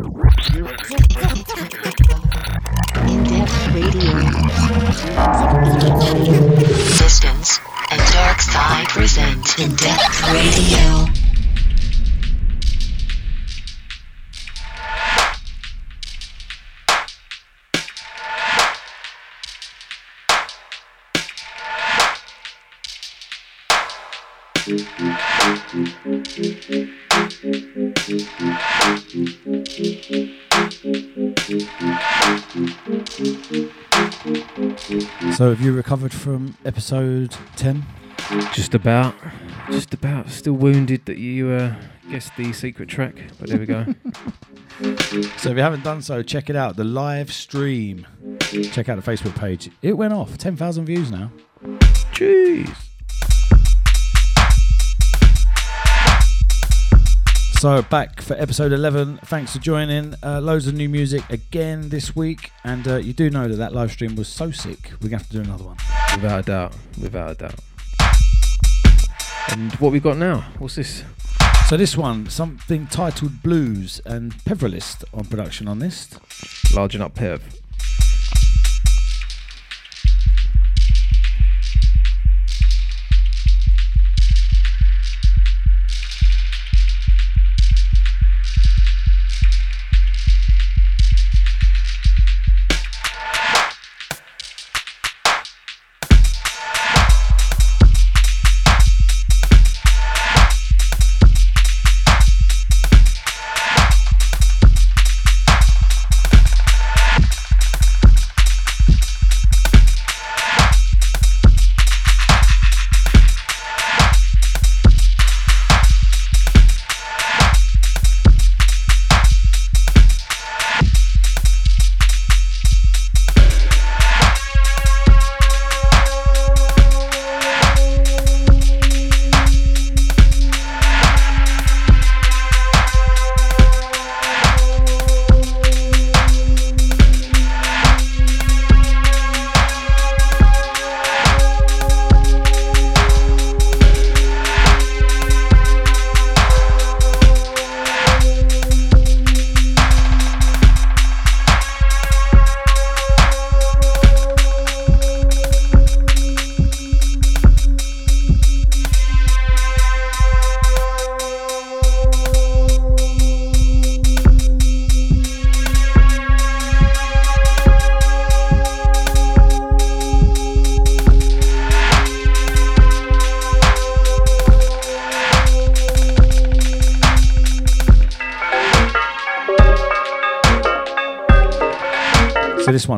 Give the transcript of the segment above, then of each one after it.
In-depth radio. Distance and Dark Side present In-depth radio. So, have you recovered from episode 10? Just about, just about. Still wounded that you uh, guessed the secret track, but there we go. So, if you haven't done so, check it out. The live stream. Check out the Facebook page. It went off. 10,000 views now. Jeez. So, back for episode 11. Thanks for joining. Uh, loads of new music again this week. And uh, you do know that that live stream was so sick, we're going to have to do another one. Without a doubt, without a doubt. And what we got now? What's this? So, this one, something titled Blues and Peverelist on production on this. Largen up Pev.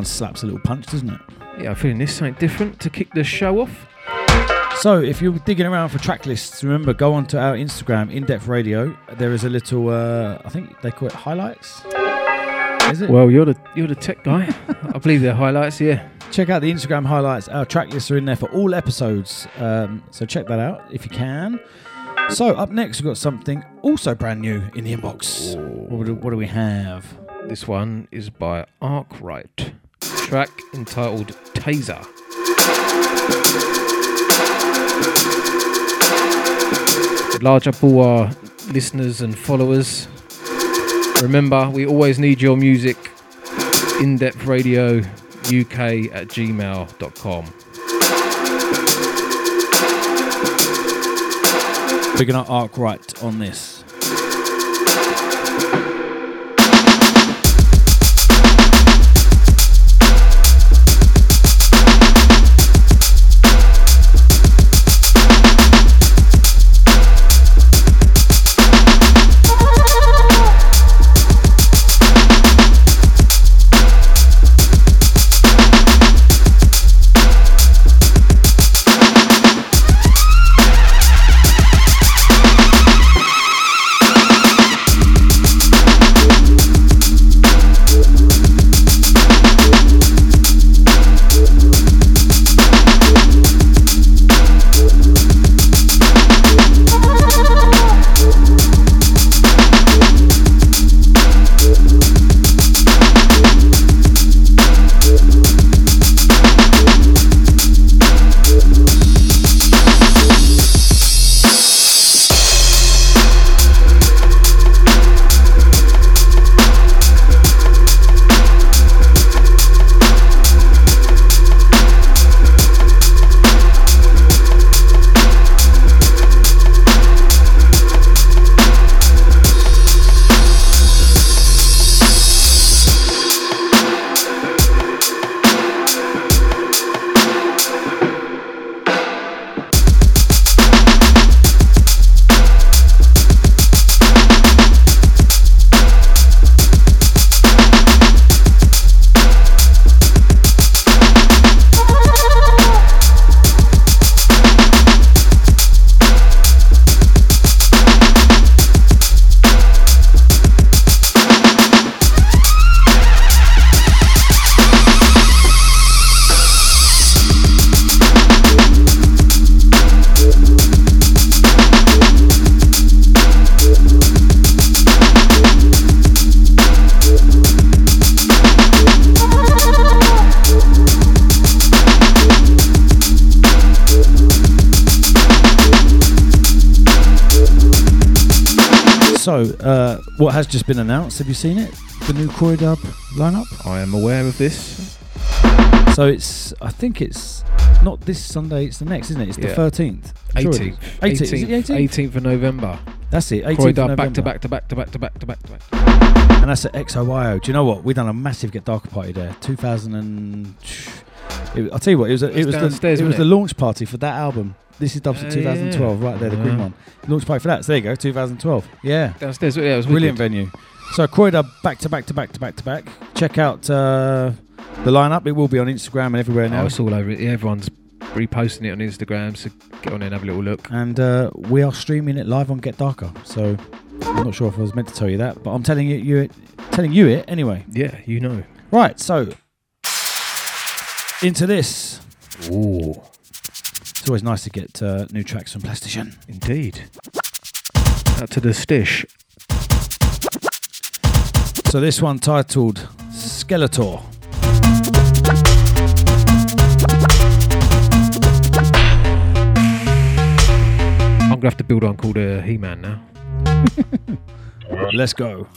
Slaps a little punch, doesn't it? Yeah, I'm feeling this something different to kick the show off. So, if you're digging around for track lists, remember go onto our Instagram, In Depth Radio. There is a little, uh, I think they call it highlights. Is it? Well, you're the you're the tech guy. I believe they're highlights. Yeah. check out the Instagram highlights. Our track lists are in there for all episodes. Um, so check that out if you can. So up next, we've got something also brand new in the inbox. What do, what do we have? This one is by Arkwright. Track entitled Taser. Large up all our listeners and followers. Remember, we always need your music. In depth radio UK at gmail.com. Picking up Arkwright on this. So, uh, what has just been announced? Have you seen it? The new Croy Dub lineup. I am aware of this. So it's, I think it's not this Sunday. It's the next, isn't it? It's the Yeah. thirteenth. 18th. 18th. Is it 18th? 18th of November. That's it. 18th Corey of back to back to back to back to back to back to back to back. and that's at XOYO. Do you know what? We done a massive Get Darker party there. 2000 and it, I'll tell you what. It was a, it was was the, it was wasn't the launch party for that album. This is Dubs Oh, 2012, right there, the green Uh-huh. one. Launch party for that. So there you go, 2012. Yeah, Downstairs. Yeah, it was brilliant wicked. venue. So Croy Dub back to back to back to back to back. Check out uh, the lineup. It will be on Instagram and everywhere Oh, now. it's all over it. Yeah, everyone's reposting it on Instagram, so get on there and have a little look. and uh, we are streaming it live on Get Darker. So I'm not sure if I was meant to tell you that, but I'm telling you, you telling you it anyway. Yeah, you know. Right, so into this. Ooh, It's always nice to get uh, new tracks from Plastician. indeed. Out to the stish. So this one titled Skeletor. I'm gonna have to build on called a He-Man now. Let's go.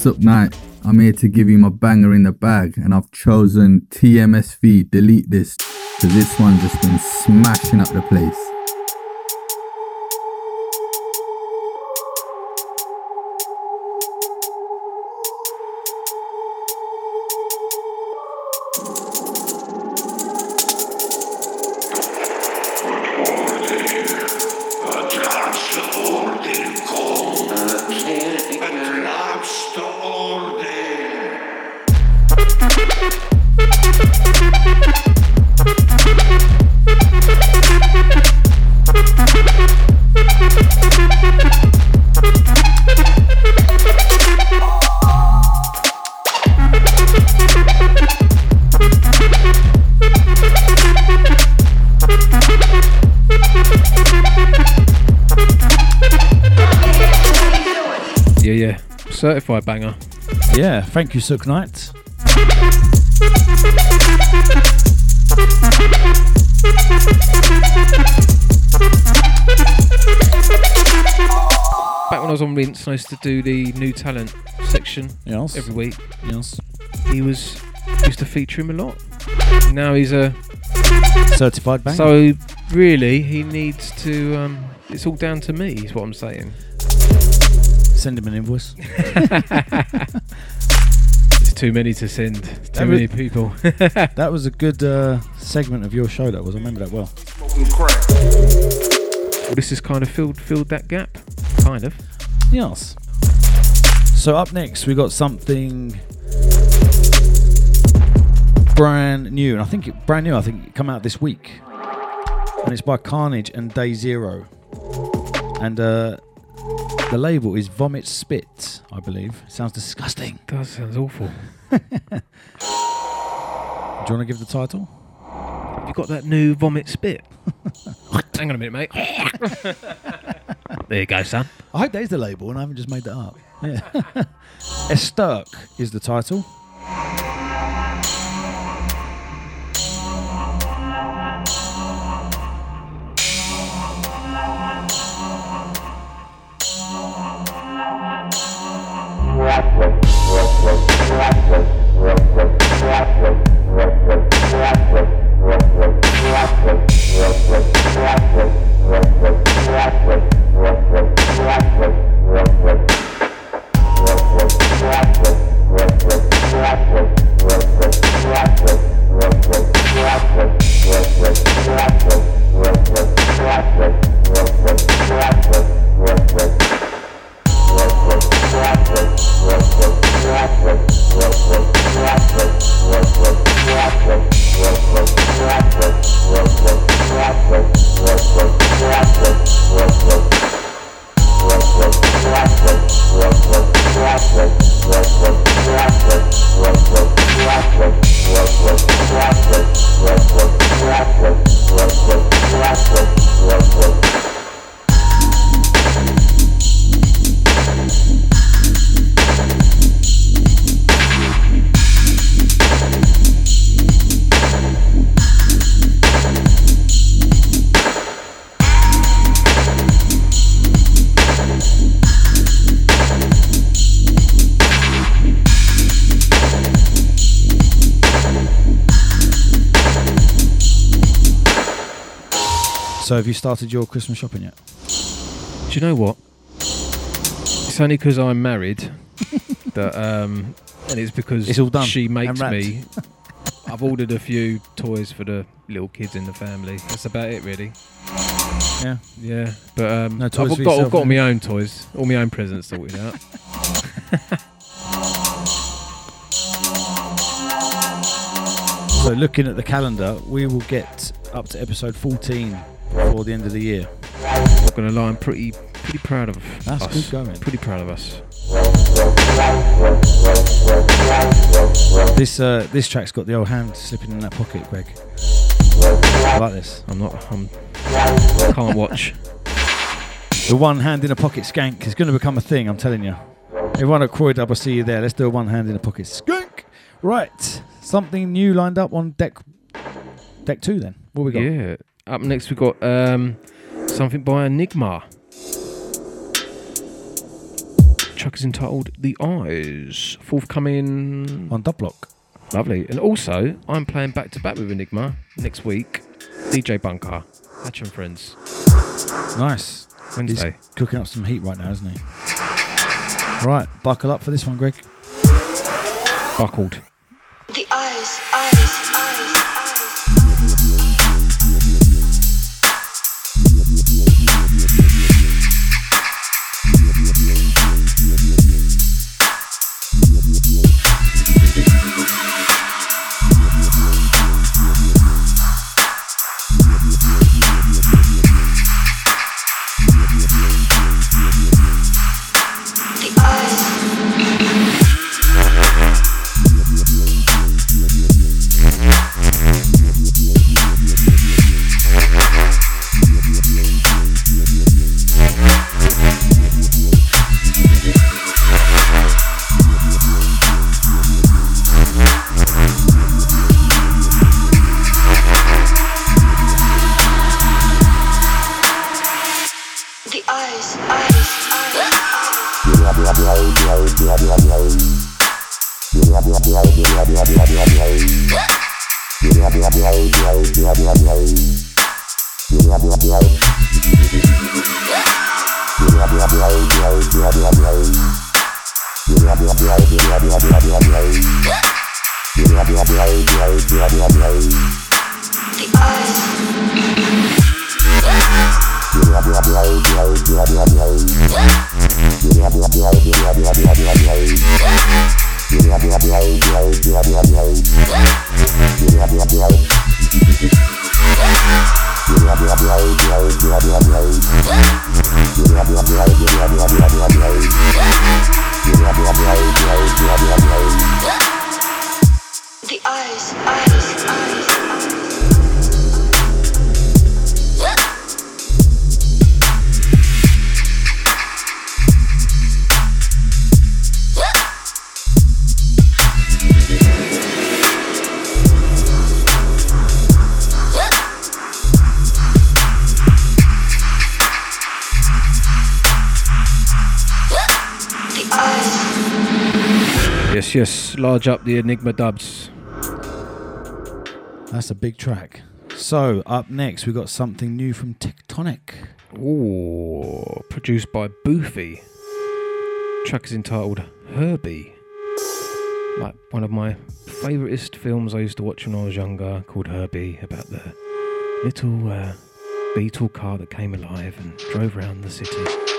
Sukh Knight. I'm here to give you my banger in the bag, and I've chosen TMSV. Delete this, because this one's just been smashing up the place. Certified banger. Yeah, thank you, Sukh Knight. Back when I was on Rinse, I used to do the new talent section Yes. every week. yes. He was used to feature him a lot. Now he's a Certified banger. so really he needs to. Um, it's all down to me. Is what I'm saying. Send him an invoice. It's too many to send. Too Every- many people. That was a good uh, segment of your show. That was. I remember that well. well, this has kind of filled filled that gap. Kind of. Yes. So up next we got something brand new, and I think it brand new. I think it come out this week, and it's by Carnage and Day Zero, and uh, the label is Vomit Spit, I believe. Sounds disgusting. That sounds awful. Do you want to give the title? Have you got that new vomit spit? Hang on a minute, mate. there you go, son. I hope that is the label, and I haven't just made that up. Yeah. Esturk is the title. So, have you started your Christmas shopping yet? Do you know what? It's only because I'm married that, um, and it's because It's all done she and makes wrapped. me. I've ordered a few toys for the little kids in the family. That's about it, really. Yeah. Yeah, but um, No toys I've for got, yourself, I've got all my own toys, all my own presents sorted out. So, looking at the calendar, we will get up to episode 14 before the end of the year. Not gonna lie, I'm pretty pretty proud of That's us. good going. Pretty proud of us. This uh, this track's got the old hand slipping in that pocket, Greg. I like this. I'm not. I'm. Can't watch. The one hand in a pocket skank is going to become a thing, I'm telling you. Everyone at Croy Dub, I see you there. Let's do a one hand in a pocket skank. Right. Something new lined up on deck deck two then. What we got? Yeah. Up next we've got um, something by Enigma. Chuck is entitled "The Eyes." Forthcoming. On dub block. Lovely. And also, I'm playing back to back with Enigma next week. DJ Bunker, Hatch and Friends, Nice. Wednesday. He's cooking up some heat right now, isn't he? Right, buckle up for this one, Greg. Buckled. The the eyes, eyes, eyes. Yes, yes. Large up the Enigma dubs. That's a big track. So up next, we got something new from Tectonic. Ooh, produced by Boofy. Track is entitled Herbie. Like one of my favouriteest films I used to watch when I was younger, called Herbie, about the little uh, beetle car that came alive and drove around the city.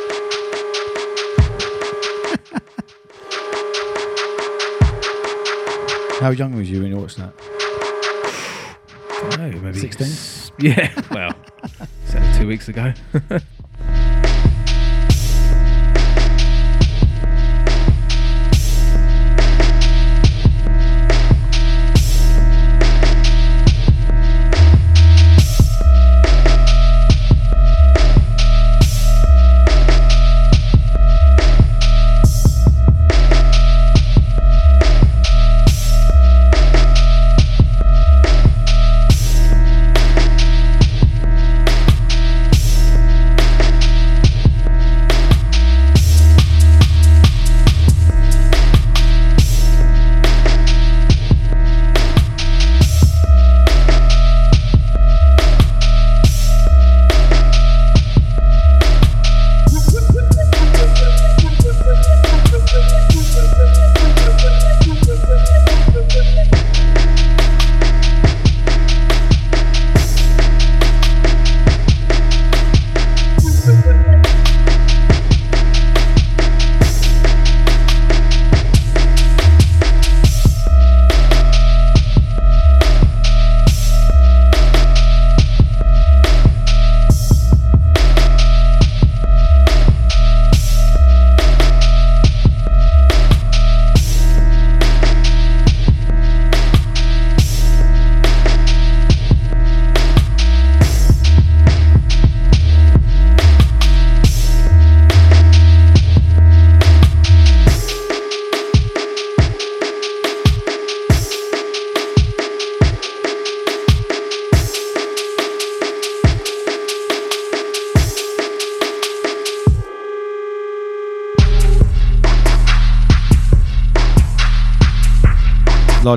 How young was you when you watched that? No, maybe 16? s- Yeah, well, said it two weeks ago.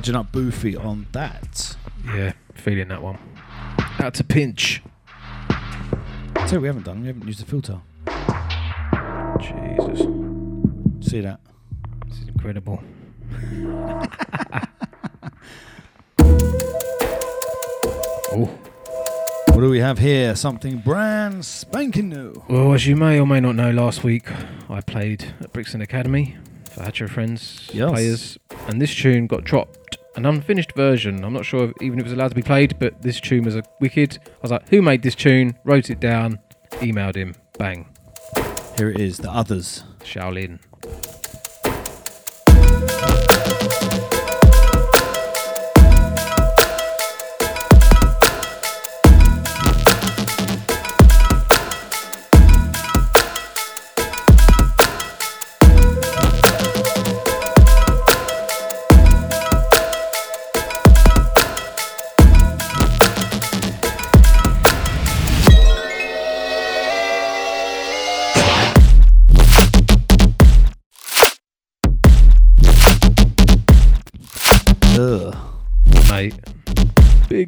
Larging up Boofy on that. yeah, feeling that one. Out to pinch. So we haven't done. We haven't used the filter. Jesus, See that? this is incredible. oh. What do we have here? Something brand spanking new. Well, as you may or may not know, last week I played at Brixton Academy for Hatcha Friends Yes. players, and this tune got dropped. An unfinished version. I'm not sure if, even if it was allowed to be played, but this tune was a wicked. I was like, who made this tune? Wrote it down, emailed him, bang, Here it is. The others. Shaolin.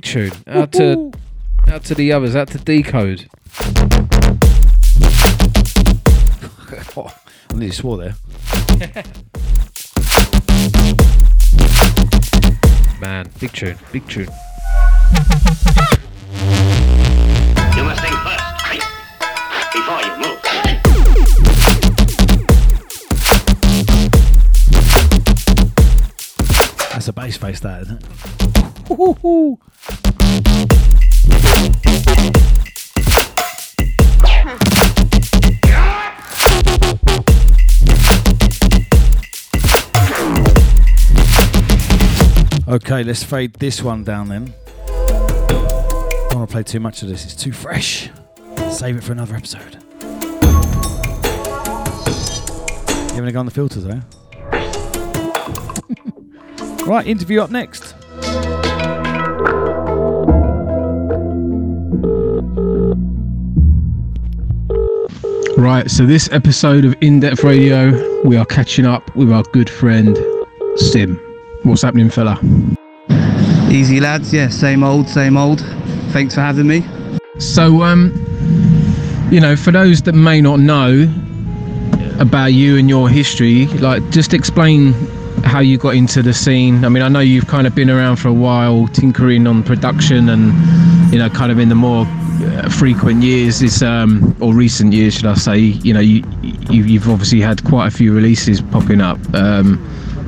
Tune. Out to out to the others. Out to Decode. Oh, I nearly swore there. Man, big tune. Big tune. You must think first, right? Before you move. That's a bass face, that isn't it? Okay, let's fade this one down then. Don't want to play too much of this, it's too fresh. Save it for another episode. You having a go on the filters though? right, interview up next. Right, so this episode of In Depth Radio, we are catching up with our good friend Sim, what's happening, fella? Easy lads, yeah, same old, same old. Thanks for having me. So, um, you know, for those that may not know about you and your history, like, just explain how you got into the scene. I mean, I know you've kind of been around for a while, tinkering on production, and you know, kind of in the more frequent years, is um, or recent years, should I say? You know, you, you you've obviously had quite a few releases popping up. Um,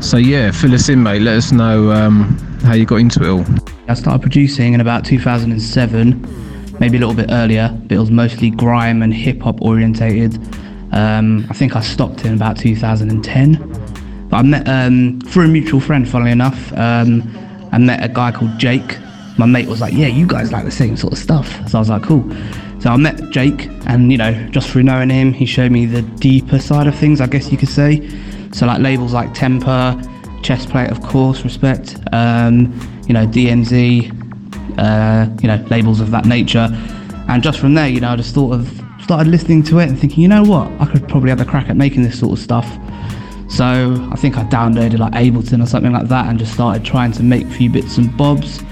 so yeah, fill us in, mate. Let us know um, how you got into it all. I started producing in about 2007, maybe a little bit earlier, but it was mostly grime and hip hop orientated. Um, I think I stopped in about 2010. But I met um, through a mutual friend, funnily enough. Um, I met a guy called Jake. My mate was like, "Yeah, you guys like the same sort of stuff." So I was like, "Cool." So I met Jake, and you know, just through knowing him, he showed me the deeper side of things, I guess you could say. So like labels like Tempa, Chestplate, of course, respect. Um, you know, DMZ, uh, you know, labels of that nature. And just from there, you know, I just sort of started listening to it and thinking, you know what, I could probably have a crack at making this sort of stuff. So I think I downloaded like Ableton or something like that and just started trying to make a few bits and bobs.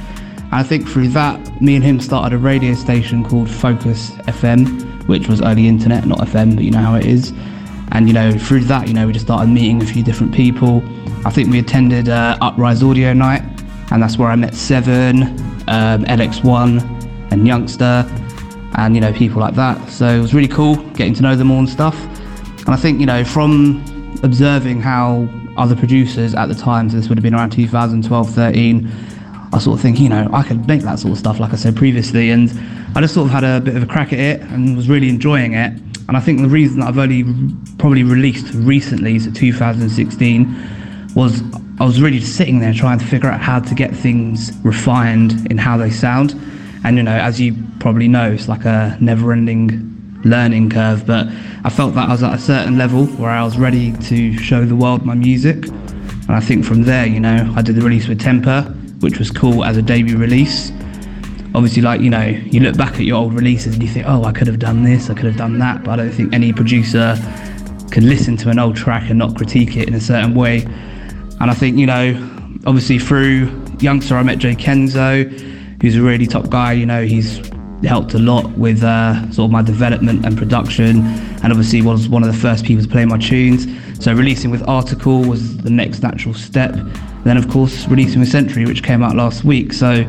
I think through that, me and him started a radio station called Focus FM, which was early internet, not FM, but you know how it is. And you know, through that, you know, we just started meeting a few different people. I think we attended uh, Uprise Audio Night, and that's where I met Seven, um, LX1, and Youngsta, and you know, people like that. So it was really cool getting to know them all and stuff. And I think you know, from observing how other producers at the time, so this would have been around 2012, 13, I sort of think, you know, I could make that sort of stuff, like I said previously, and I just sort of had a bit of a crack at it and was really enjoying it. And I think the reason that I've only probably released recently, so 2016, was I was really just sitting there trying to figure out how to get things refined in how they sound. And you know, as you probably know, it's like a never-ending learning curve. But I felt that I was at a certain level where I was ready to show the world my music. And I think from there, you know, I did the release with Tempa, which was cool as a debut release. Obviously, like, you know, you look back at your old releases and you think, oh, I could have done this, I could have done that. But I don't think any producer can listen to an old track and not critique it in a certain way. And I think, you know, obviously through Youngsta, I met J:Kenzo, who's a really top guy. You know, he's helped a lot with uh, sort of my development and production, and obviously was one of the first people to play my tunes. So releasing with Artikal was the next natural step. Then, of course, releasing with Century, which came out last week. So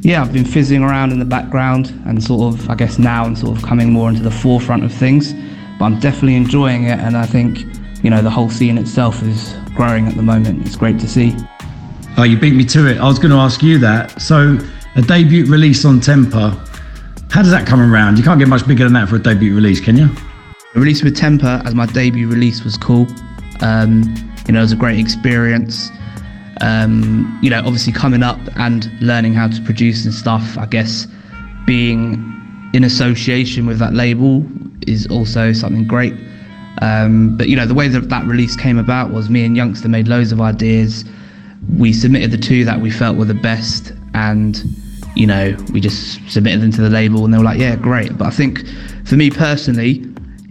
yeah, I've been fizzing around in the background and sort of, I guess now I'm sort of coming more into the forefront of things. But I'm definitely enjoying it, and I think, you know, the whole scene itself is growing at the moment. It's great to see. Oh, you beat me to it. I was going to ask you that. So, a debut release on Tempa, how does that come around? You can't get much bigger than that for a debut release, can you? The release with Tempa as my debut release was cool. Um, you know, it was a great experience. Um, you know, obviously coming up and learning how to produce and stuff, I guess being in association with that label is also something great. Um, but you know, the way that that release came about was me and Youngsta made loads of ideas. We submitted the two that we felt were the best, and you know, we just submitted them to the label, and they were like, "Yeah, great." But I think, for me personally,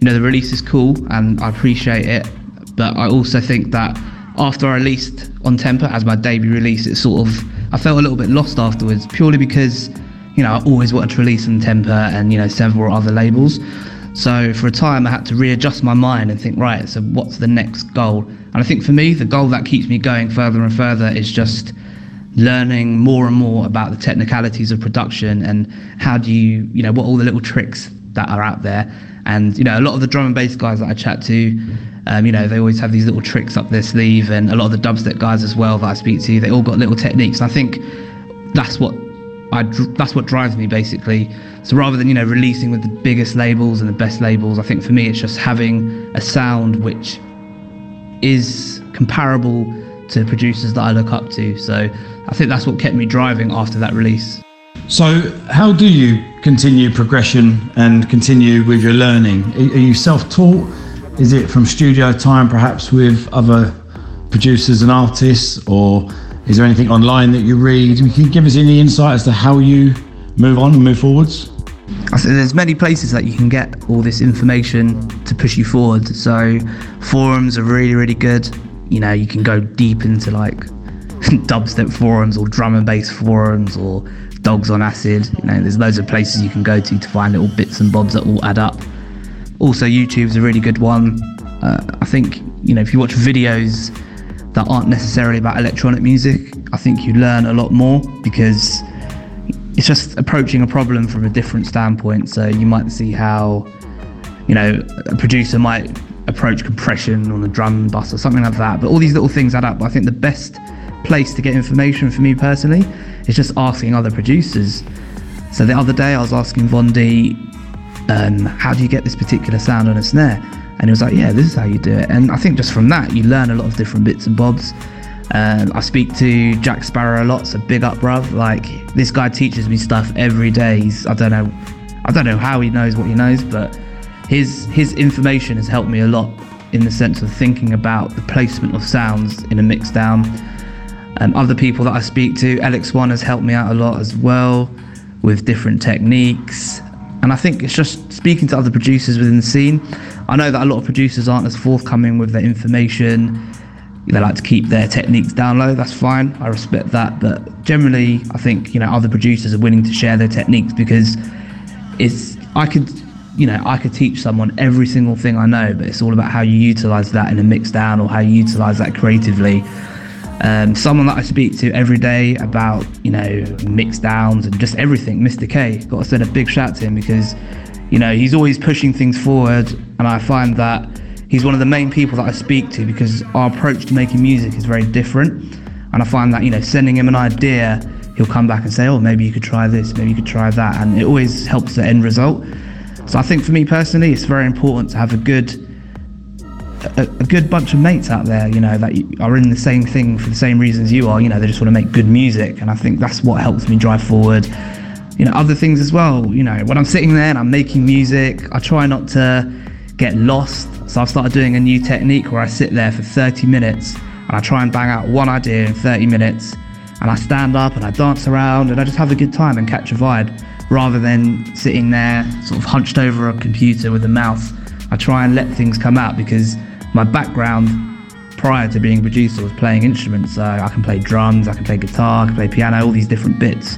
you know, the release is cool, and I appreciate it. But I also think that after I released on Tempa as my debut release, it sort of I felt a little bit lost afterwards, purely because you know I always wanted to release on Tempa and you know several other labels. So for a time, I had to readjust my mind and think, right, so what's the next goal? And I think for me, the goal that keeps me going further and further is just learning more and more about the technicalities of production and how do you, you know, what all the little tricks that are out there. And you know, a lot of the drum and bass guys that I chat to, um, you know, they always have these little tricks up their sleeve, and a lot of the dubstep guys as well that I speak to, they all got little techniques. And I think that's what I that's what drives me basically. So rather than you know releasing with the biggest labels and the best labels, I think for me it's just having a sound which is comparable to producers that I look up to. So I think that's what kept me driving after that release. So, how do you continue progression and continue with your learning? Are you self taught? Is it from studio time, perhaps with other producers and artists, or is there anything online that you read? Can you give us any insight as to how you move on and move forwards? There's many places that you can get all this information to push you forward. So forums are really, really good. you know, you can go deep into like dubstep forums or drum and bass forums or dogs on acid. You know, there's loads of places you can go to to find little bits and bobs that all add up. Also, YouTube's a really good one. Uh, I think you know if you watch videos that aren't necessarily about electronic music, I think you learn a lot more because it's just approaching a problem from a different standpoint. So you might see how you know a producer might approach compression on a drum bus or something like that. But all these little things add up. I think the best place to get information for me personally is just asking other producers. So the other day I was asking Von D, um, how do you get this particular sound on a snare? And he was like, yeah, this is how you do it. And I think just from that, you learn a lot of different bits and bobs. Um, I speak to Jack Sparrow a lot, so big up, bruv. Like this guy teaches me stuff every day. He's, I don't know, I don't know how he knows what he knows, but his his information has helped me a lot in the sense of thinking about the placement of sounds in a mix down. Um, other people that I speak to, LX1 has helped me out a lot as well with different techniques. And I think it's just speaking to other producers within the scene. I know that a lot of producers aren't as forthcoming with their information. They like to keep their techniques down low. That's fine. I respect that. But generally, I think you know other producers are willing to share their techniques because it's I could you know I could teach someone every single thing I know, but it's all about how you utilize that in a mix down or how you utilize that creatively. Um, someone that I speak to every day about, you know, mix downs and just everything, Mr. K. Got to send a big shout to him because, you know, he's always pushing things forward, and I find that he's one of the main people that I speak to because our approach to making music is very different. And I find that, you know, sending him an idea, he'll come back and say, oh, maybe you could try this, maybe you could try that, and it always helps the end result. So I think for me personally, it's very important to have a good a, a good bunch of mates out there, you know, that are in the same thing for the same reasons you are. You know, they just want to make good music, and I think that's what helps me drive forward. You know, other things as well. You know, when I'm sitting there and I'm making music, I try not to get lost. So I've started doing a new technique where I sit there for 30 minutes and I try and bang out one idea in 30 minutes, and I stand up and I dance around and I just have a good time and catch a vibe, rather than sitting there sort of hunched over a computer with a mouse. I try and let things come out because my background prior to being a producer was playing instruments. So I can play drums, I can play guitar, I can play piano, all these different bits.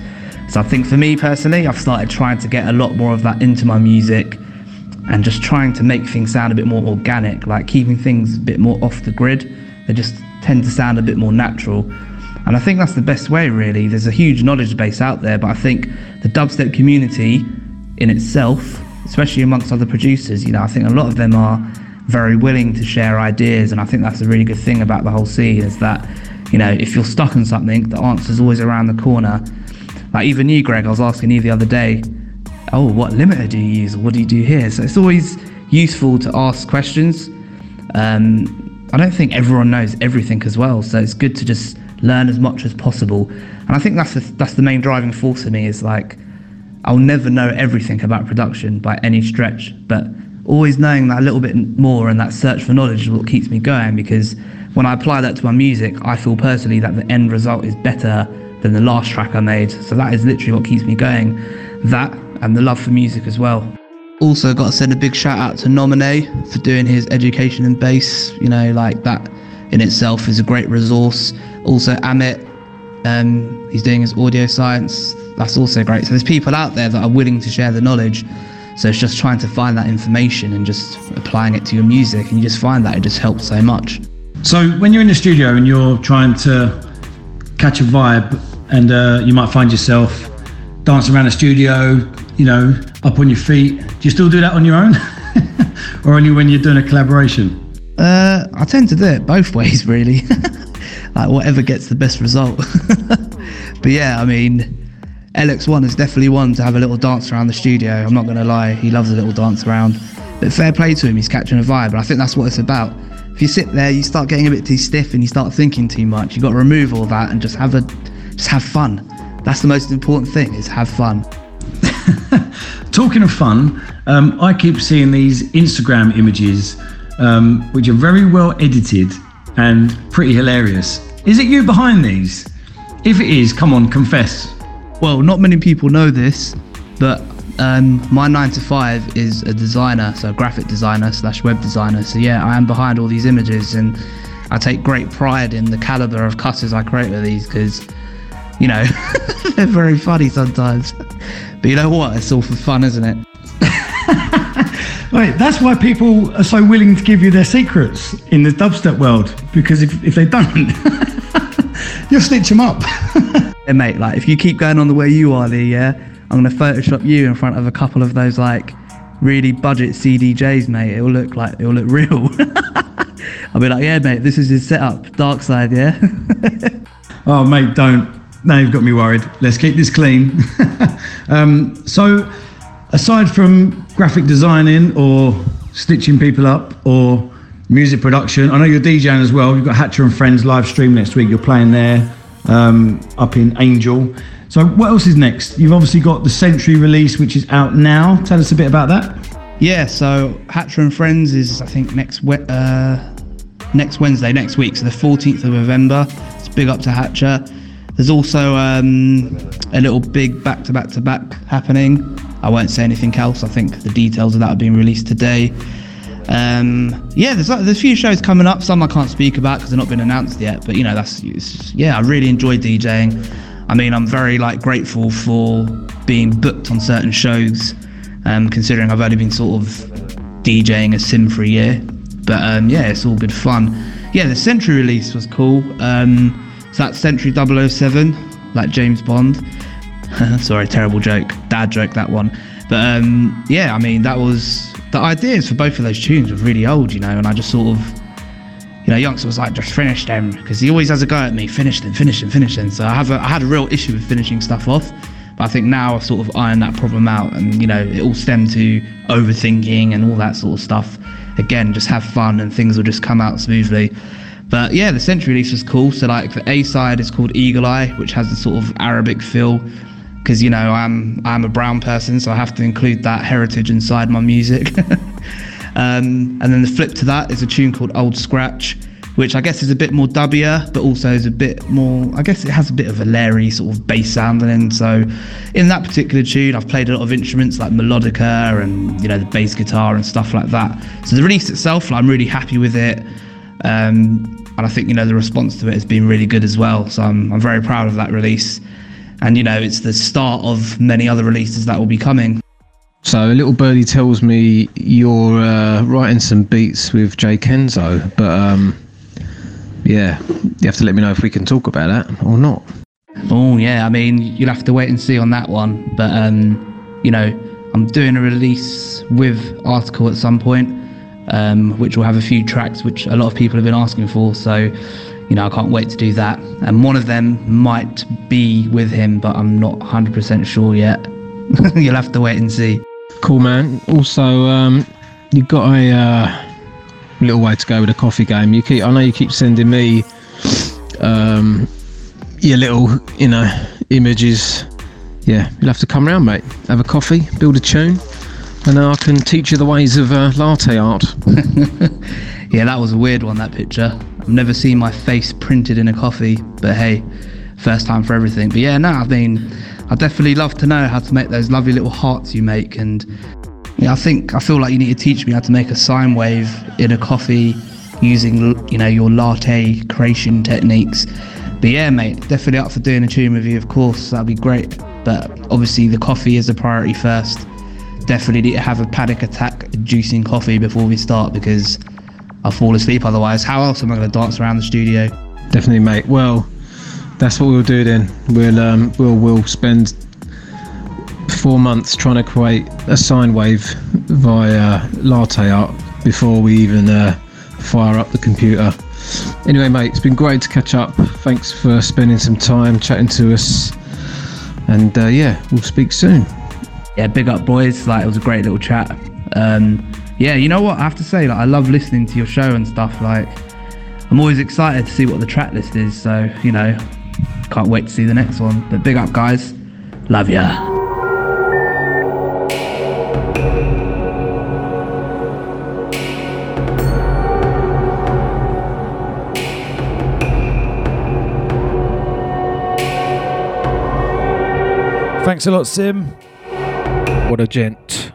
So I think for me personally, I've started trying to get a lot more of that into my music and just trying to make things sound a bit more organic, like keeping things a bit more off the grid. They just tend to sound a bit more natural. And I think that's the best way, really. There's a huge knowledge base out there, but I think the dubstep community in itself, especially amongst other producers, you know, I think a lot of them are very willing to share ideas, and I think that's a really good thing about the whole scene is that, you know, if you're stuck on something, the answer's always around the corner. Like even you, Greg, I was asking you the other day, oh, what limiter do you use? What do you do here? So it's always useful to ask questions. Um, I don't think everyone knows everything as well, so it's good to just learn as much as possible. And I think that's the, that's the main driving force for me is like, I'll never know everything about production by any stretch, but always knowing that a little bit more and that search for knowledge is what keeps me going because when I apply that to my music, I feel personally that the end result is better than the last track I made. So that is literally what keeps me going. That and the love for music as well. Also, got to send a big shout out to Nominee for doing his education in bass. You know, like that in itself is a great resource. Also, Amit, um, he's doing his audio science. That's also great. So there's people out there that are willing to share the knowledge. So it's just trying to find that information and just applying it to your music, and you just find that it just helps so much. So when you're in the studio and you're trying to catch a vibe, and uh, you might find yourself dancing around the studio, you know, up on your feet. Do you still do that on your own, or only when you're doing a collaboration? Uh, I tend to do it both ways, really. like whatever gets the best result. but yeah, I mean, LX1 is definitely one to have a little dance around the studio. I'm not gonna lie, he loves a little dance around. But fair play to him, he's catching a vibe, and I think that's what it's about. If you sit there, you start getting a bit too stiff and you start thinking too much. You've got to remove all that and just have a, just have fun. That's the most important thing: is have fun. Talking of fun, um, I keep seeing these Instagram images, um, which are very well edited and pretty hilarious. Is it you behind these? If it is, come on, confess. Well, not many people know this, but um, my nine to five is a designer, so a graphic designer slash web designer. So yeah, I am behind all these images, and I take great pride in the caliber of cutters I create with these because, you know, they're very funny sometimes. But you know what? It's all for fun, isn't it? Wait, that's why people are so willing to give you their secrets in the dubstep world. Because if, if they don't, you'll stitch them up. Hey, mate, like if you keep going on the way you are, Lee, yeah, I'm gonna Photoshop you in front of a couple of those like really budget CDJs, mate. It'll look like it'll look real. I'll be like, yeah, mate, this is his setup, dark side, yeah. oh, mate, don't. Now you've got me worried. Let's keep this clean. um, so, aside from graphic designing or stitching people up or music production, I know you're DJing as well. You've got Hatcha and Friends live stream next week. You're playing there um, up in Angel. So, what else is next? You've obviously got the Century release, which is out now. Tell us a bit about that. Yeah, so Hatcha and Friends is I think next we- uh, next Wednesday, next week, so the 14th of November. It's big up to Hatcha. There's also um, a little big back to back to back happening. I won't say anything else. I think the details of that are being released today. Um, yeah, there's there's a few shows coming up. Some I can't speak about because they're not been announced yet. But you know, that's yeah, I really enjoy DJing. I mean, I'm very like grateful for being booked on certain shows, um, considering I've only been sort of DJing a sim for a year. But um, yeah, it's all good fun. Yeah, the Century release was cool. Um, so that's Century 007, like James Bond. Sorry, terrible joke, dad joke that one. But um, yeah, I mean that was the ideas for both of those tunes were really old, you know, and I just sort of, you know, Youngsta was like, just finish them because he always has a go at me, finish them, finish them, finish them. So I have a, I had a real issue with finishing stuff off. But I think now I've sort of ironed that problem out, and you know, it all stemmed to overthinking and all that sort of stuff. Again, just have fun and things will just come out smoothly. But yeah, the Century release was cool. So like the A side is called Eagle Eye, which has a sort of Arabic feel, because you know I'm I'm a brown person, so I have to include that heritage inside my music. um, and then the flip to that is a tune called Old Scratch, which I guess is a bit more dubbier, but also is a bit more. I guess it has a bit of a Larry sort of bass sound in. So in that particular tune, I've played a lot of instruments like melodica and you know the bass guitar and stuff like that. So the release itself, I'm really happy with it. Um, and I think you know the response to it has been really good as well. So I'm, I'm very proud of that release, and you know it's the start of many other releases that will be coming. So a little birdie tells me you're uh, writing some beats with J:Kenzo, but um, yeah, you have to let me know if we can talk about that or not. Oh yeah, I mean you'll have to wait and see on that one. But um, you know, I'm doing a release with Artikal at some point, um, which will have a few tracks which a lot of people have been asking for. So, you know, I can't wait to do that. And one of them might be with him, but I'm not 100% sure yet. you'll have to wait and see. Cool, man. Also, um, you got a uh, little way to go with the coffee game. You keep, I know you keep sending me um, your little, you know, images. Yeah, you'll have to come round, mate. Have a coffee, build a tune, and I can teach you the ways of uh, latte art. Yeah, that was a weird one, that picture. I've never seen my face printed in a coffee, but hey, first time for everything. But yeah, no, I mean, I definitely love to know how to make those lovely little hearts you make. And yeah, I think, I feel like you need to teach me how to make a sine wave in a coffee using, you know, your latte creation techniques. But yeah, mate, definitely up for doing a tune with you, of course. That'd be great. But obviously, the coffee is a priority first. Definitely need to have a panic attack juicing coffee before we start because I'll fall asleep otherwise. How else am I going to dance around the studio? Definitely, mate. Well, that's what we'll do then. We'll um, we'll we'll spend four months trying to create a sine wave via latte art before we even uh, fire up the computer. Anyway, mate, it's been great to catch up. Thanks for spending some time chatting to us. And uh, yeah, we'll speak soon. Yeah, big up, boys. Like, it was a great little chat. Um, yeah, you know what? I have to say, like, I love listening to your show and stuff. Like, I'm always excited to see what the track list is. So, you know, can't wait to see the next one. But big up, guys. Love ya. Thanks a lot, Sim. What a gent.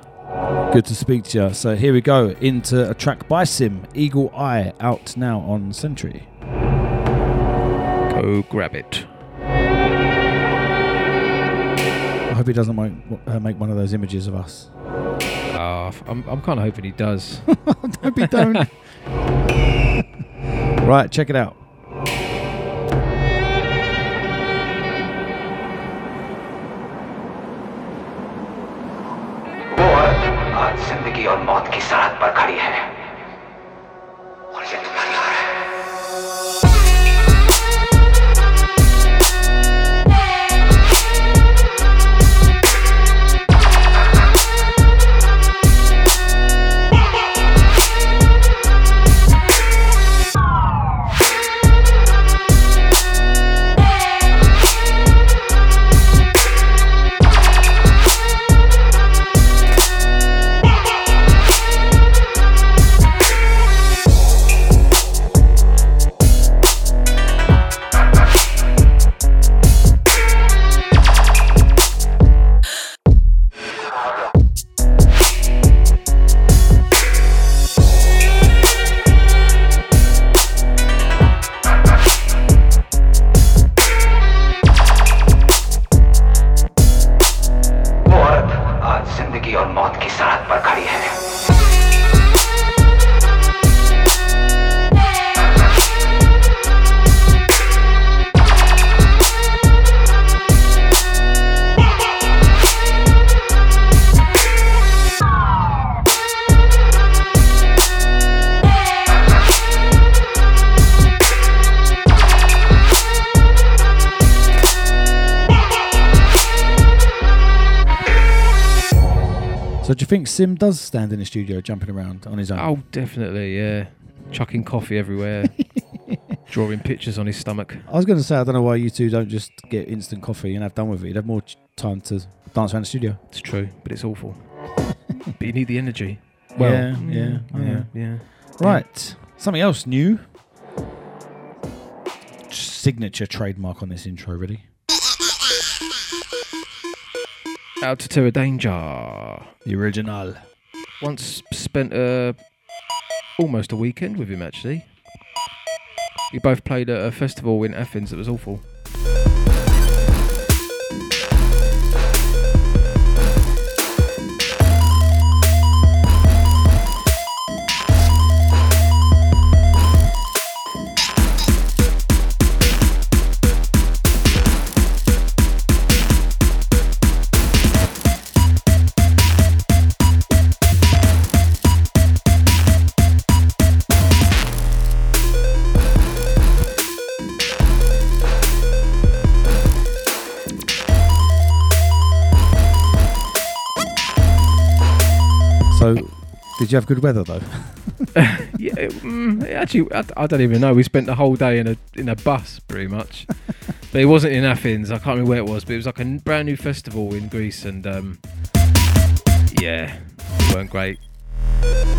Good to speak to you. So here we go into a track by Sim, Eagle Eye, out now on Century. Go grab it. I hope he doesn't make, uh, make one of those images of us. F- I'm, I'm kind of hoping he does. Hope he don't. right, check it out. आज ज़िंदगी और मौत की सरहद पर खड़ी है। और ये तुम्हारी Sim does stand in the studio jumping around on his own? oh, definitely, yeah. Chucking coffee everywhere. Drawing pictures on his stomach. I was going to say, I don't know why you two don't just get instant coffee and have done with it. You'd have more ch- time to dance around the studio. It's true, but it's awful. but you need the energy. yeah, yeah, I yeah, yeah. Right. Something else new. Signature trademark on this intro, ready? Out to Terror Danjah. The original. Once spent uh, almost a weekend with him, actually. We both played at a festival in Athens that was awful. Did you have good weather though? yeah, it- mm, actually, I, I don't even know. We spent the whole day in a in a bus, pretty much. but it wasn't in Athens. I can't remember where it was, but it was like a brand new festival in Greece, and um, yeah, it weren't great.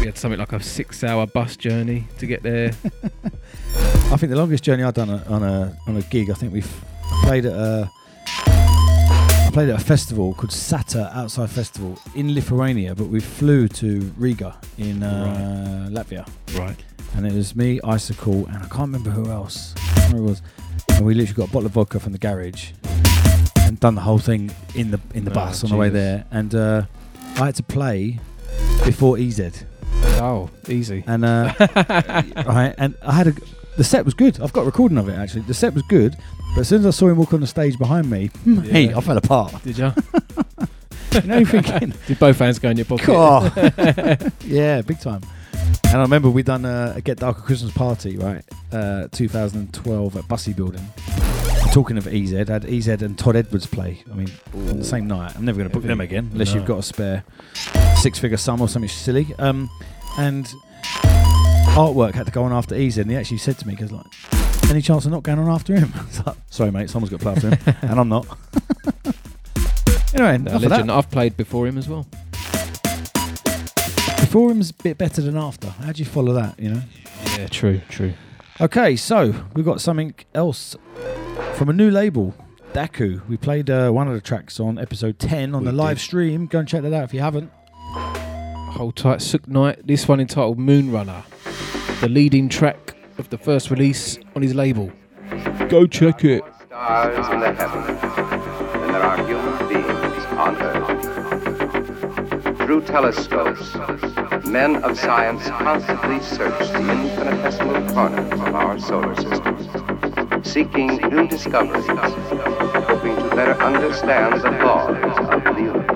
We had something like a six-hour bus journey to get there. I think the longest journey I've done on a on a gig. I think we've played at a played at a festival called Satta Outside Festival in Lithuania, but we flew to Riga in uh, Latvia, right. and it was me, Icicle, and I can't remember who else. Remember it was. And we literally got a bottle of vodka from the garage and done the whole thing in the in the Oh, bus on the way there. And uh, I had to play before EZ. Oh, easy. and uh, right, and I had a the set was good. I've got a recording of it actually. The set was good, but as soon as I saw him walk on the stage behind me, hey, I fell apart. Did you? You know, you're thinking, Did both hands go in your pocket? God, yeah, big time. And I remember we done a, a Get Darker Christmas party, right? Uh, 2012 at Bussey Building. Talking of EZ, I had EZ and Todd Edwards play. I mean, on the same night. I'm never going to book them again unless No. you've got a spare six-figure sum or something silly. Um, and artwork had to go on after EZ, and he actually said to me, "Because like, any chance of not going on after him?" I was like, Sorry, mate, someone's got to play after him, and I'm not. anyway, No, enough of that. legend. I've played before him as well. Before him's a bit better than after. How do you follow that? You know. Yeah, true, true. Okay, so we've got something else from a new label, Daku. We played uh, one of the tracks on episode 10 on We the live did. stream. Go and check that out if you haven't. Hold tight, Sukh Knight. This one entitled Moonrunner, the leading track of the first release on his label. Go check it. Stars in the heavens than there are human beings on Earth. Through telescopes, men of science constantly search the infinitesimal corners of our solar system, seeking new discoveries, hoping to better understand the laws of the universe.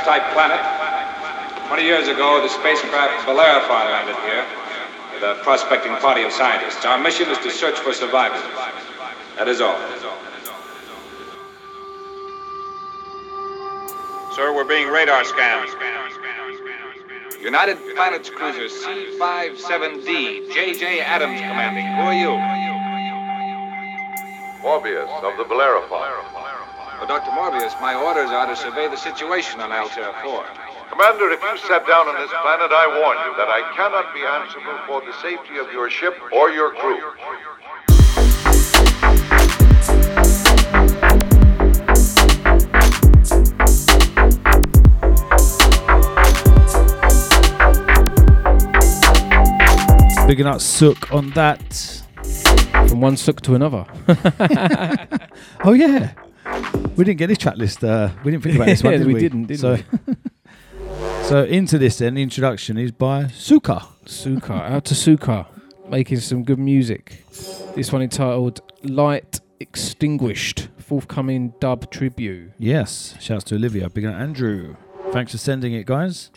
This is an Earth-type planet. Twenty years ago, the spacecraft Bellerophon landed here with a prospecting party of scientists. Our mission is to search for survivors. That is all. Sir, we're being radar scanned. United Planets Cruiser C-57D, J.J. Adams commanding. Who are you? Morbius of the Bellerophon. Well, Dr. Morbius, my orders are to survey the situation on Altair 4. Commander, if you set down on this planet, I warn you that I cannot be answerable for the safety of your ship or your crew. Bigging up Sukh on that. From one sook to another. Oh yeah, we didn't get this track list. Uh, we didn't think about this one, Yeah, did we we? didn't, didn't so, so into this then, the introduction is by Suka. Suka, out to Suka, making some good music. This one entitled Light Extinguished, forthcoming dub tribute. Yes, shouts to Olivia. Big up Andrew. Thanks for sending it, guys.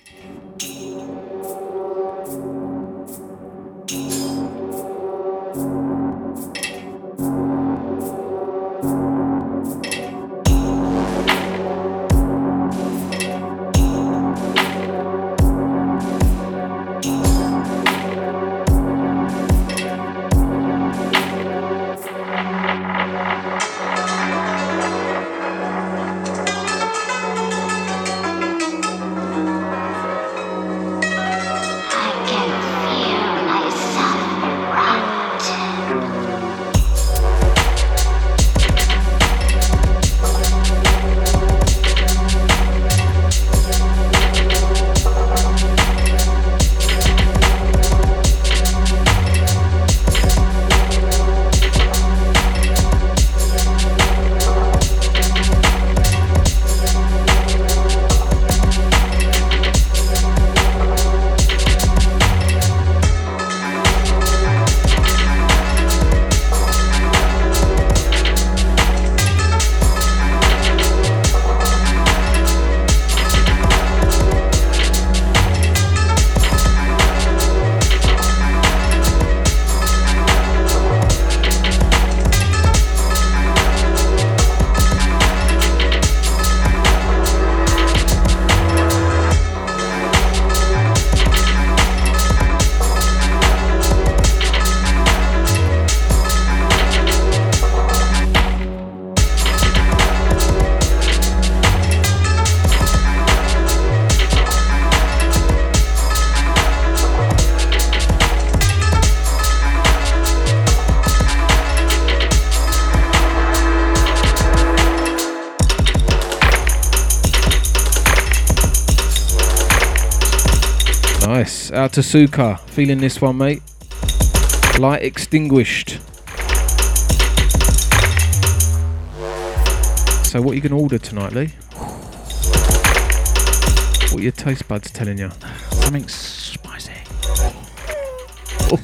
Out to Suka. Feeling this one, mate. Light extinguished. So, what are you going to order tonight, Lee? What are your taste buds telling you? Something spicy.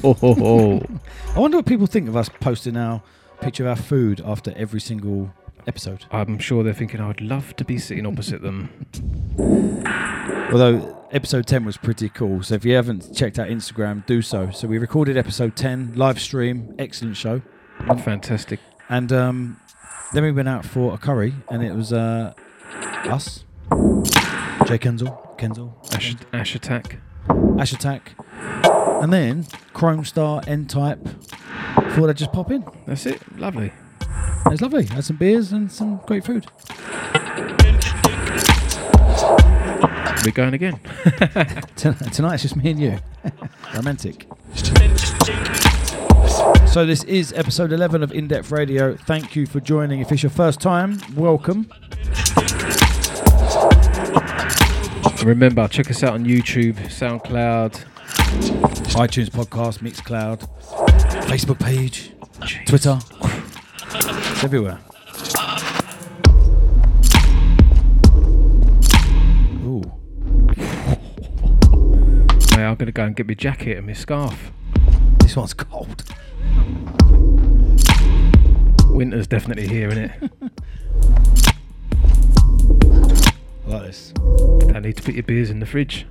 Oh. I wonder what people think of us posting our picture of our food after every single episode. I'm sure they're thinking I'd love to be sitting opposite them. Although episode 10 was pretty cool. So if you haven't checked out Instagram, do so. So we recorded episode 10, live stream, excellent show. Fantastic. And um, then we went out for a curry, and it was uh, us, J:Kenzo, Kenzel, Ash, Ash Attack. Ash Attack, and then Chrome Star, N Type. Thought I'd just pop in. That's it. Lovely. It was lovely. Had some beers and some great food. We're going again. Ton- Tonight it's just me and you. Romantic. So this is episode 11 of In Depth Radio. Thank you for joining. If it's your first time, welcome. And remember, check us out on YouTube, SoundCloud, iTunes podcast, Mixcloud, Facebook page, Twitter. It's everywhere. Ooh. Mate, I'm going to go and get my jacket and my scarf. This one's cold. Winter's definitely here, innit? I like this. I need to put your beers in the fridge.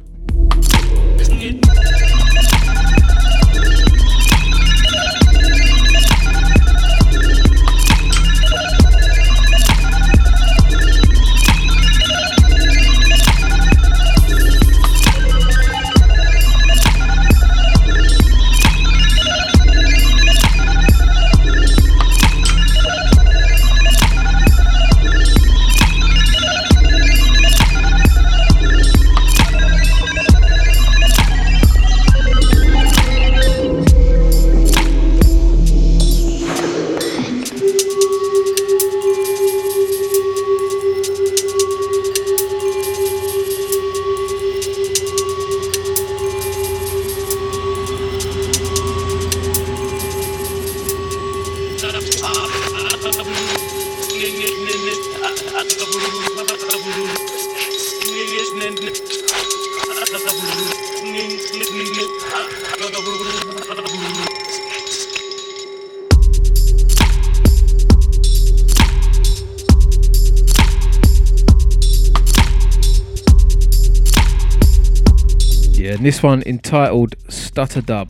This one entitled Stutter Dub.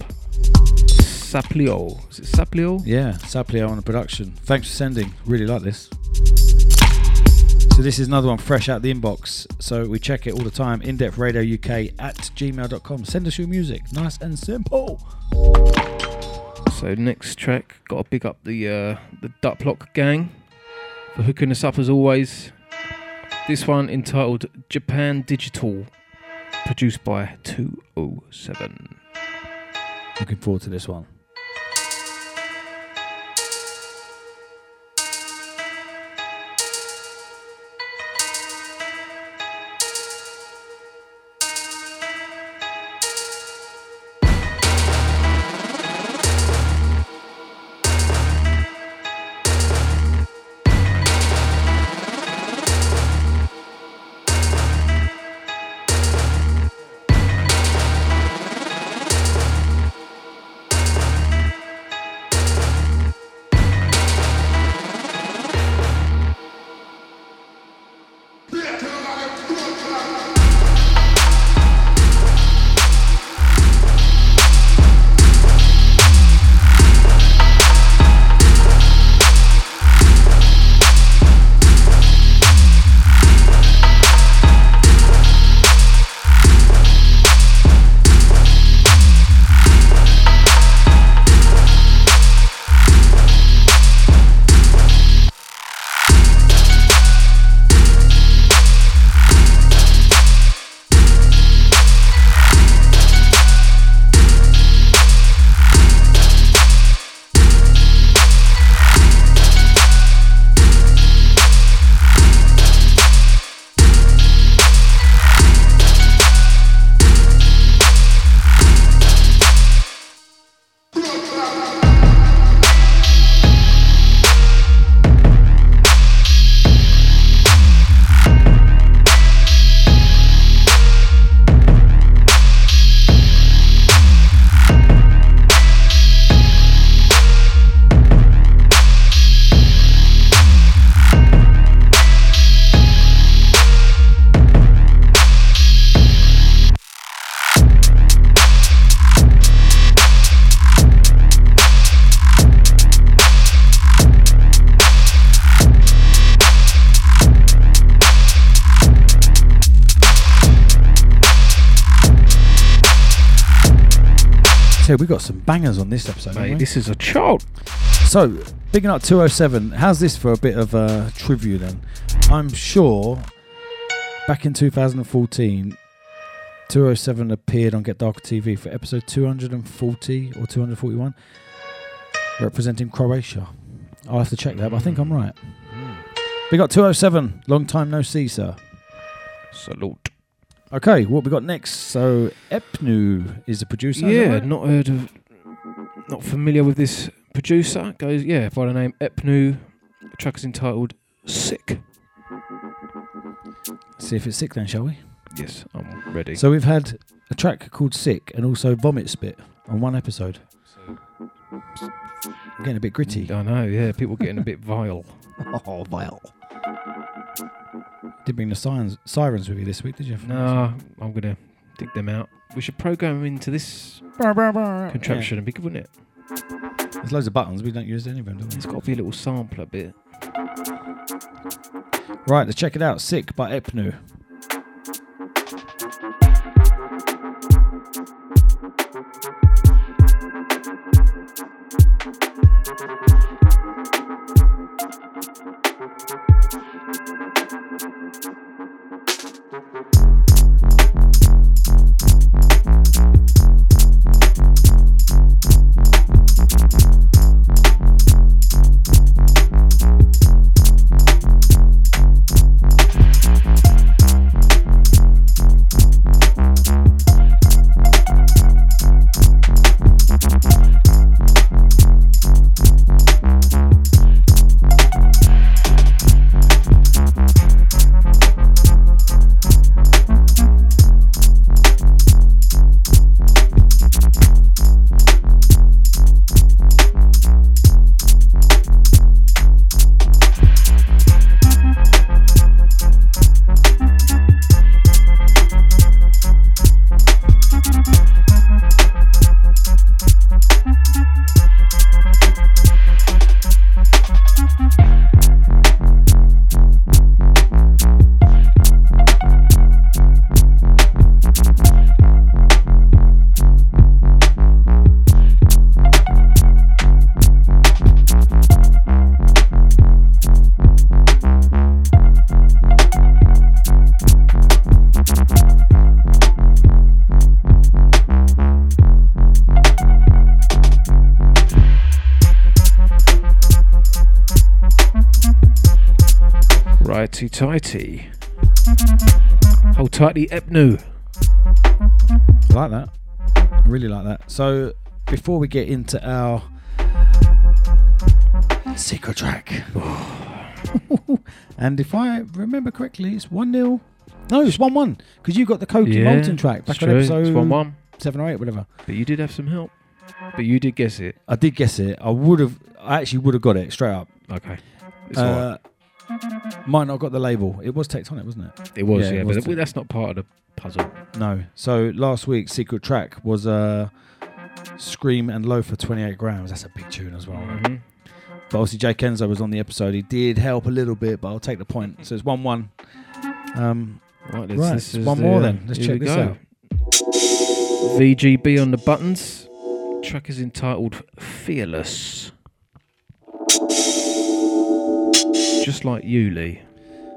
Saplio. Is it Saplio? Yeah, Saplio on the production. Thanks for sending. Really like this. So this is another one fresh out the inbox. So we check it all the time. In Depth Radio UK at gmail.com. Send us your music. Nice and simple. So next track, got to big up the uh, the Duploc gang for hooking us up as always. This one entitled Japan Digital, produced by 207. Looking forward to this one. Tell you, we got some bangers on this episode. Mate, this is a chart. So, bigging up 207. How's this for a bit of uh, trivia then? I'm sure back in 2014, 207 appeared on Get Darker TV for episode 240 or 241, representing Croatia. I'll have to check that, but I think I'm right. Big up 207. Long time no see, sir. Salute. Okay, what we got next? So, Epnu is the producer. Yeah, right? not heard of, not familiar with this producer. Goes, yeah, by the name Epnu. The track is entitled Sick. See if it's sick then, shall we? Yes, I'm ready. So we've had a track called Sick and also Vomit Spit on one episode. So, Getting a bit gritty. I know, yeah, people getting a bit vile. Oh, vile. Did bring the sirens, sirens with you this week, did you? No, I'm gonna dig them out. We should program them into this contraption and be good, wouldn't it? There's loads of buttons. We don't use any of them, do we? It's got to be a little sampler bit. Right, let's check it out. Sick by Epnu. Righty tighty. Hold tightly, Epnu. I like that. I really like that. So, before we get into our secret track, and if I remember correctly, it's 1 0. No, it's 1 1. Because you got the Coke Yeah, Molten track back on episode It's 1-1. 7 or 8, whatever. But you did have some help. But you did guess it. I did guess it. I would have, I actually would have got it straight up. Okay. It's Uh, might not have got the label. It was Tectonic, wasn't it? It was, yeah, it but was that's not part of the puzzle. No. So last week's secret track was uh, Skream and Low for 28 grams. That's a big tune as well. Mhm. But obviously, J:Kenzo was on the episode. He did help a little bit, but I'll take the point. So it's 1 1. Um, Right, this, right, this is one the, more uh, then. Let's check this go. out. VGB on the buttons. Track is entitled Fearless. Just like you, Lee.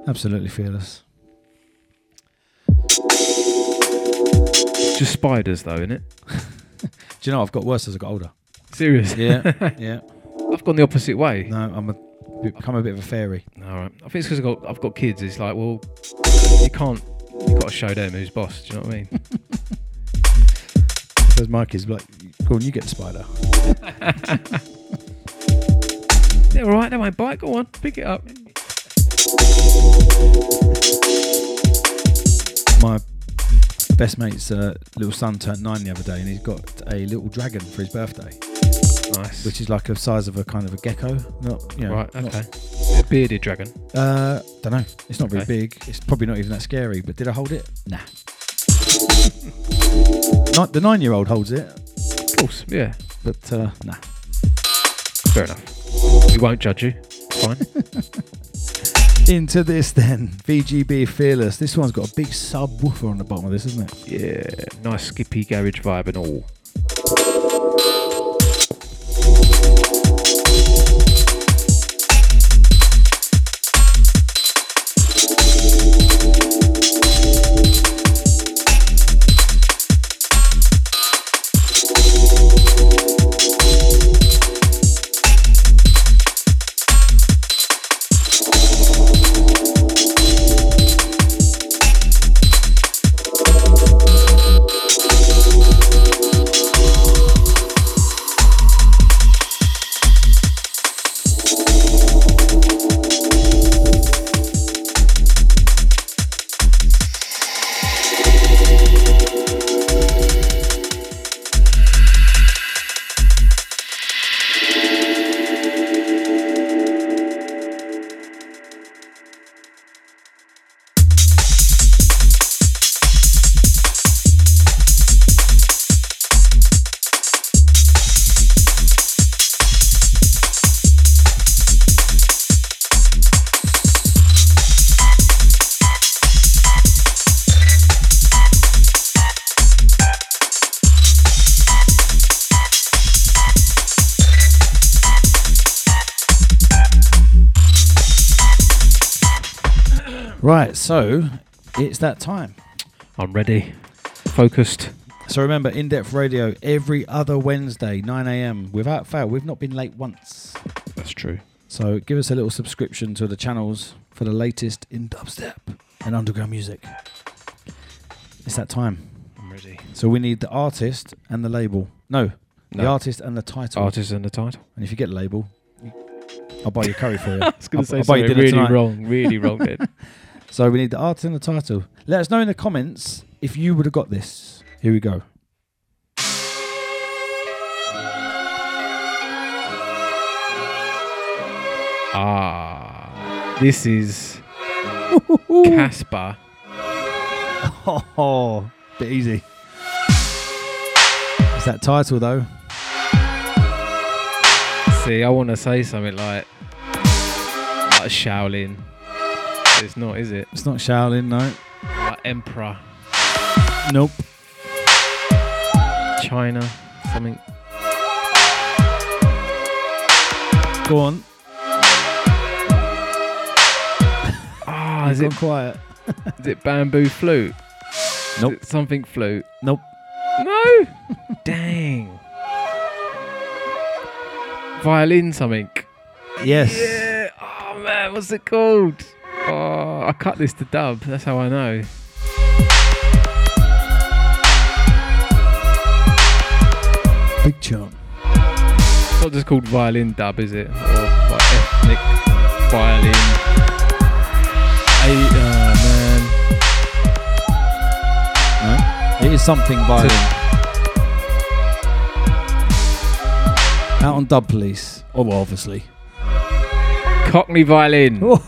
Absolutely fearless. Just spiders, though, innit? Do you know, I've got worse as I got older. Seriously? Yeah, yeah. I've gone the opposite way. No, I'm a, become a bit of a fairy. All right. I think it's because I've got, I've got kids. It's like, well, you can't, you've got to show them who's boss. Do you know what I mean? Because my kids like, go on, you get the spider. They're all right. They won't bite. Go on, pick it up. My best mate's uh, little son turned nine the other day, and he's got a little dragon for his birthday, Nice. which is like the size of a kind of a gecko. Not, you know, right. not- Okay. A bearded dragon. uh, don't know. It's not very big. It's probably not even that scary. But did I hold it? Nah. Not the nine-year-old holds it, Of course. Yeah. but uh, nah. Fair enough. We won't judge you. Fine. Into this then, VGB Fearless. This one's got a big subwoofer on the bottom of this, isn't it? yeah. Nice skippy garage vibe and all. Right, so it's that time. I'm ready. Focused. So remember, in depth radio every other Wednesday, 9 a.m. Without fail, we've not been late once. That's true. So give us a little subscription to the channels for the latest in dubstep and underground music. It's that time. I'm ready. So we need the artist and the label. No, the artist and the title. Artist and the title. And if you get label, I'll buy you curry for you. I was going to say I'll buy you dinner really tonight. wrong. Really wrong then. So we need the artist and the title. Let us know in the comments if you would have got this. Here we go. Ah, this is Caspa. Oh, bit easy. It's that title though. See, I want to say something like like Shaolin. It's not, is it? It's not Shaolin, no. Like Emperor, Nope. China, something. Go on. Ah, is it quiet. is it bamboo flute? Nope. Something flute. Nope. No. Dang. Violin something. Yes. Yeah. Oh man, what's it called? Oh, I cut this to dub. That's how I know. Big chunk. It's not just called violin dub, is it? Or like ethnic violin. Hey, oh man. No. It is something violin. Out on Dub Police. Oh, well, obviously. Cockney violin.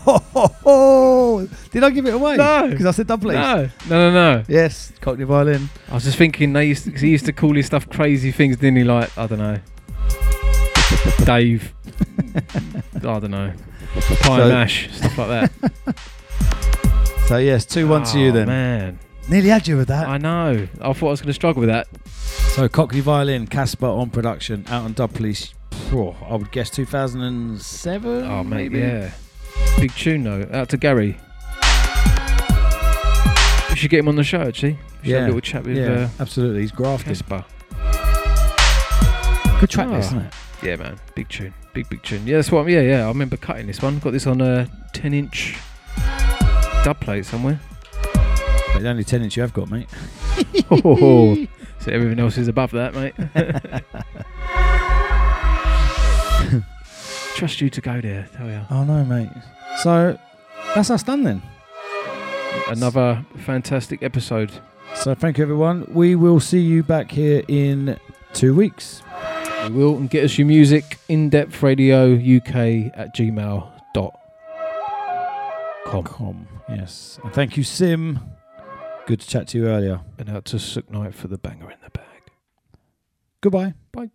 Oh, did I give it away? No. Because I said Dub No, no, no, no. Yes, Cockney violin. I was just thinking they used to, he used to call his stuff crazy things, didn't he? Like I don't know, Dave. I don't know, pie So- mash stuff like that. So yes, two one to you Oh, then. man. Nearly had you with that. I know. I thought I was going to struggle with that. So Cockney violin, Caspa on production, out on Dub Police. Oh, I would guess 2007. Oh mate, maybe? yeah. Big tune though. Out to Gary. We should get him on the show actually. We should have Yeah, a little chat with yeah, uh, absolutely. He's grafted. Caspa. Good track, this, isn't it? Yeah, man. Big tune. Big big tune. Yeah, that's what. I'm, yeah, yeah. I remember cutting this one. Got this on a 10 inch dub plate somewhere. But the only 10 inch you have got, mate. Oh, so everything else is above that, mate. Trust you to go there. Tell you. Oh no, mate. So that's us done then. Another fantastic episode. So thank you, everyone. We will see you back here in two weeks. We will and get us your music in depth radio uk at gmail.com. Com. Yes. And thank you, Sim. Good to chat to you earlier. And out to Sukh for the banger in the bag. Goodbye. Bye.